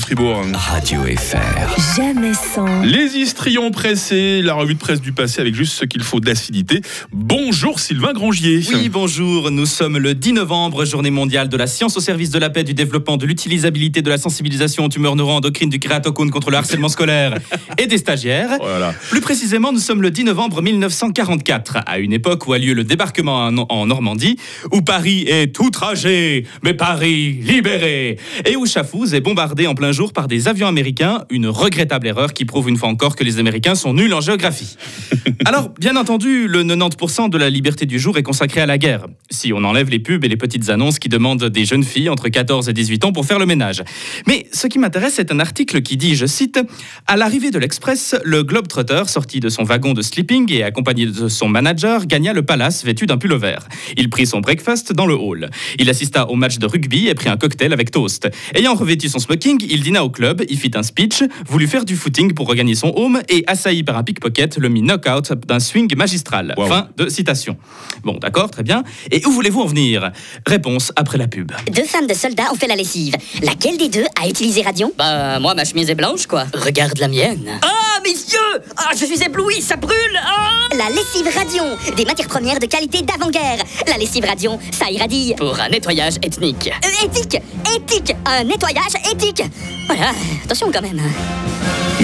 Fribourg. Radio FR. Jamais sans. Les histrions pressés, la revue de presse du passé avec juste ce qu'il faut d'acidité. Bonjour Sylvain Grangier. Oui, bonjour. Nous sommes le 10 novembre, journée mondiale de la science au service de la paix, du développement, de l'utilisabilité, de la sensibilisation aux tumeurs neuroendocrines, du créatocone contre le harcèlement scolaire et des stagiaires. Voilà. Plus précisément, nous sommes le 10 novembre 1944, à une époque où a lieu le débarquement en, en Normandie, où Paris est outragé, mais Paris libéré, et où Chafouz est bombardé en plein jour par des avions américains, une regrettable erreur qui prouve une fois encore que les Américains sont nuls en géographie. Alors, bien entendu, le 90% de la liberté du jour est consacré à la guerre, si on enlève les pubs et les petites annonces qui demandent des jeunes filles entre 14 et 18 ans pour faire le ménage. Mais ce qui m'intéresse, c'est un article qui dit, je cite, À l'arrivée de l'Express, le Globetrotter, sorti de son wagon de sleeping et accompagné de son manager, gagna le palace vêtu d'un pullover. Il prit son breakfast dans le hall. Il assista au match de rugby et prit un cocktail avec toast. Ayant revêtu son smoking, il dîna au club, y fit un speech, voulut faire du footing pour regagner son home et, assailli par un pickpocket, le mit knock-out d'un swing magistral. Wow. Fin de citation. Bon, d'accord, très bien. Et où voulez-vous en venir? Réponse après la pub. Deux femmes de soldats ont fait la lessive. Laquelle des deux a utilisé Radion? Bah, moi, ma chemise est blanche, quoi. Regarde la mienne. Ah, messieurs Ah, je suis ébloui, ça brûle Ah La lessive Radion. Des matières premières de qualité d'avant-guerre. La lessive Radion, ça irradie. Pour un nettoyage ethnique. Euh, éthique Éthique Un nettoyage éthique Voilà, attention quand même.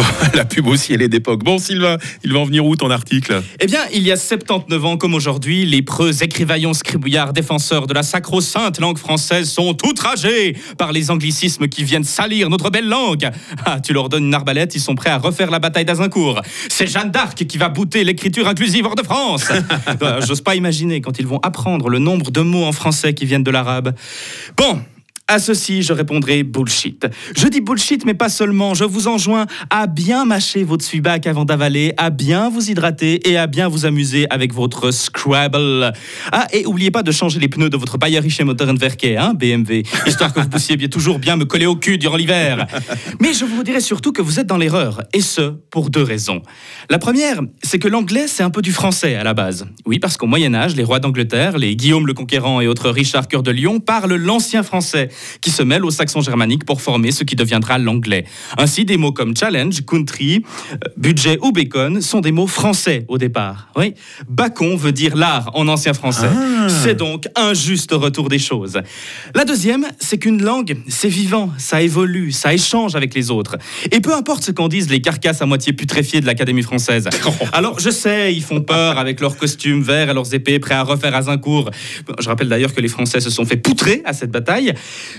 La pub aussi, elle est d'époque. Bon Sylvain, il va en venir où ton article? Eh bien, il y a 79 ans comme aujourd'hui, les preux écrivaillons scribouillards défenseurs de la sacro-sainte langue française sont outragés par les anglicismes qui viennent salir notre belle langue. Ah, tu leur donnes une arbalète, ils sont prêts à refaire la bataille d'Azincourt. C'est Jeanne d'Arc qui va bouter l'écriture inclusive hors de France. Euh, J'ose pas imaginer quand ils vont apprendre le nombre de mots en français qui viennent de l'arabe. Bon. À ceci, je répondrai bullshit. Je dis bullshit, mais pas seulement. Je vous enjoins à bien mâcher votre subac avant d'avaler, à bien vous hydrater et à bien vous amuser avec votre Scrabble. Ah, et oubliez pas de changer les pneus de votre Bayerische Motorenwerke, hein, BMW, histoire que vous puissiez bien toujours bien me coller au cul durant l'hiver. Mais je vous dirai surtout que vous êtes dans l'erreur, et ce, pour deux raisons. La première, c'est que l'anglais, c'est un peu du français à la base. Oui, parce qu'au Moyen-Âge, les rois d'Angleterre, les Guillaume le Conquérant et autres Richard Cœur de Lion parlent l'ancien français, qui se mêle au saxon germanique pour former ce qui deviendra l'anglais. Ainsi, des mots comme challenge, country, euh, budget ou bacon sont des mots français au départ. Oui, bacon veut dire l'art en ancien français. C'est donc un juste retour des choses. La deuxième, c'est qu'une langue, c'est vivant, ça évolue, ça échange avec les autres. Et peu importe ce qu'en disent les carcasses à moitié putréfiées de l'Académie française. Alors, je sais, ils font peur avec leurs costumes verts et leurs épées prêts à refaire Azincourt. Je rappelle d'ailleurs que les Français se sont fait poutrer à cette bataille.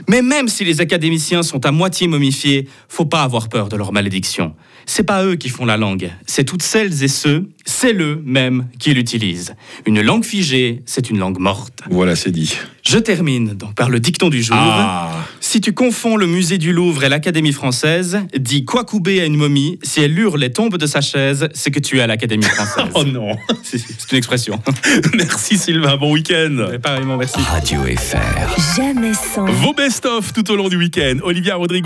Mais même si les académiciens sont à moitié momifiés, faut pas avoir peur de leur malédiction. C'est pas eux qui font la langue, c'est toutes celles et ceux, c'est eux même qui l'utilisent. Une langue figée, c'est une langue morte. Voilà, c'est dit. Je termine donc par le dicton du jour. Ah. Si tu confonds le musée du Louvre et l'Académie française, dis quoi couper à une momie, si elle hurle et tombe de sa chaise, c'est que tu es à l'Académie française. Oh non. C'est une expression. Merci Sylvain, bon week-end. Et pareillement, merci. Radio FR. Jamais sans. Vos best-of tout au long du week-end. Olivia Rodrigo.